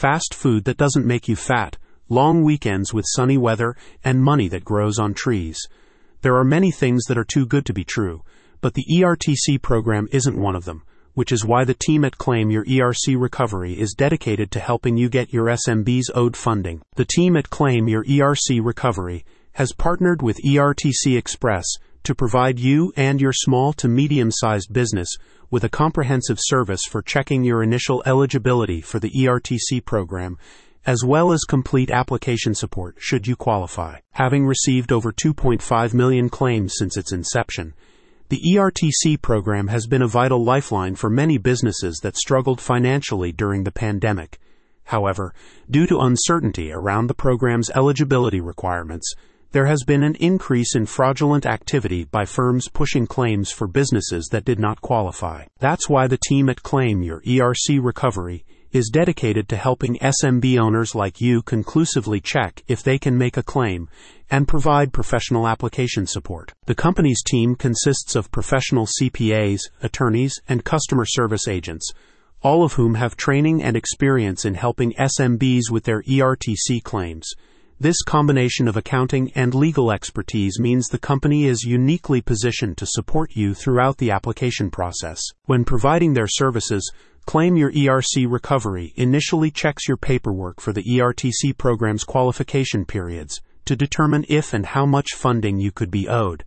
fast food that doesn't make you fat, long weekends with sunny weather, and money that grows on trees. There are many things that are too good to be true, but the ERTC program isn't one of them, which is why the team at Claim Your ERC Recovery is dedicated to helping you get your SMB's owed funding. The team at Claim Your ERC Recovery has partnered with ERTC Express to provide you and your small to medium sized business with a comprehensive service for checking your initial eligibility for the ERTC program, as well as complete application support should you qualify. Having received over 2.5 million claims since its inception, the ERTC program has been a vital lifeline for many businesses that struggled financially during the pandemic. However, due to uncertainty around the program's eligibility requirements, there has been an increase in fraudulent activity by firms pushing claims for businesses that did not qualify. That's why the team at Claim Your ERC Recovery is dedicated to helping SMB owners like you conclusively check if they can make a claim and provide professional application support. The company's team consists of professional CPAs, attorneys, and customer service agents, all of whom have training and experience in helping SMBs with their ERTC claims. This combination of accounting and legal expertise means the company is uniquely positioned to support you throughout the application process. When providing their services, Claim Your ERC Recovery initially checks your paperwork for the ERTC program's qualification periods to determine if and how much funding you could be owed.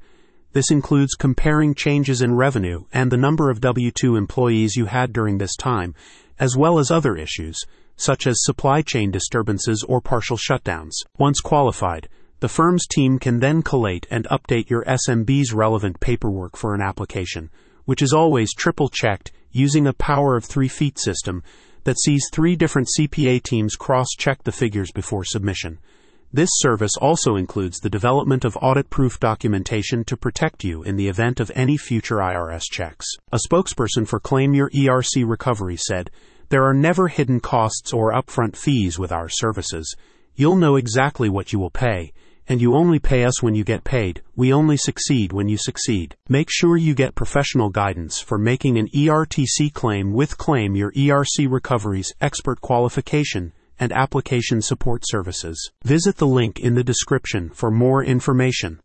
This includes comparing changes in revenue and the number of W 2 employees you had during this time, as well as other issues such as supply chain disturbances or partial shutdowns. Once qualified, the firm's team can then collate and update your SMB's relevant paperwork for an application, which is always triple checked using a power of three feet system that sees three different CPA teams cross check the figures before submission. This service also includes the development of audit proof documentation to protect you in the event of any future IRS checks. A spokesperson for Claim Your ERC Recovery said, there are never hidden costs or upfront fees with our services. You'll know exactly what you will pay, and you only pay us when you get paid. We only succeed when you succeed. Make sure you get professional guidance for making an ERTC claim with Claim Your ERC Recovery's expert qualification and application support services. Visit the link in the description for more information.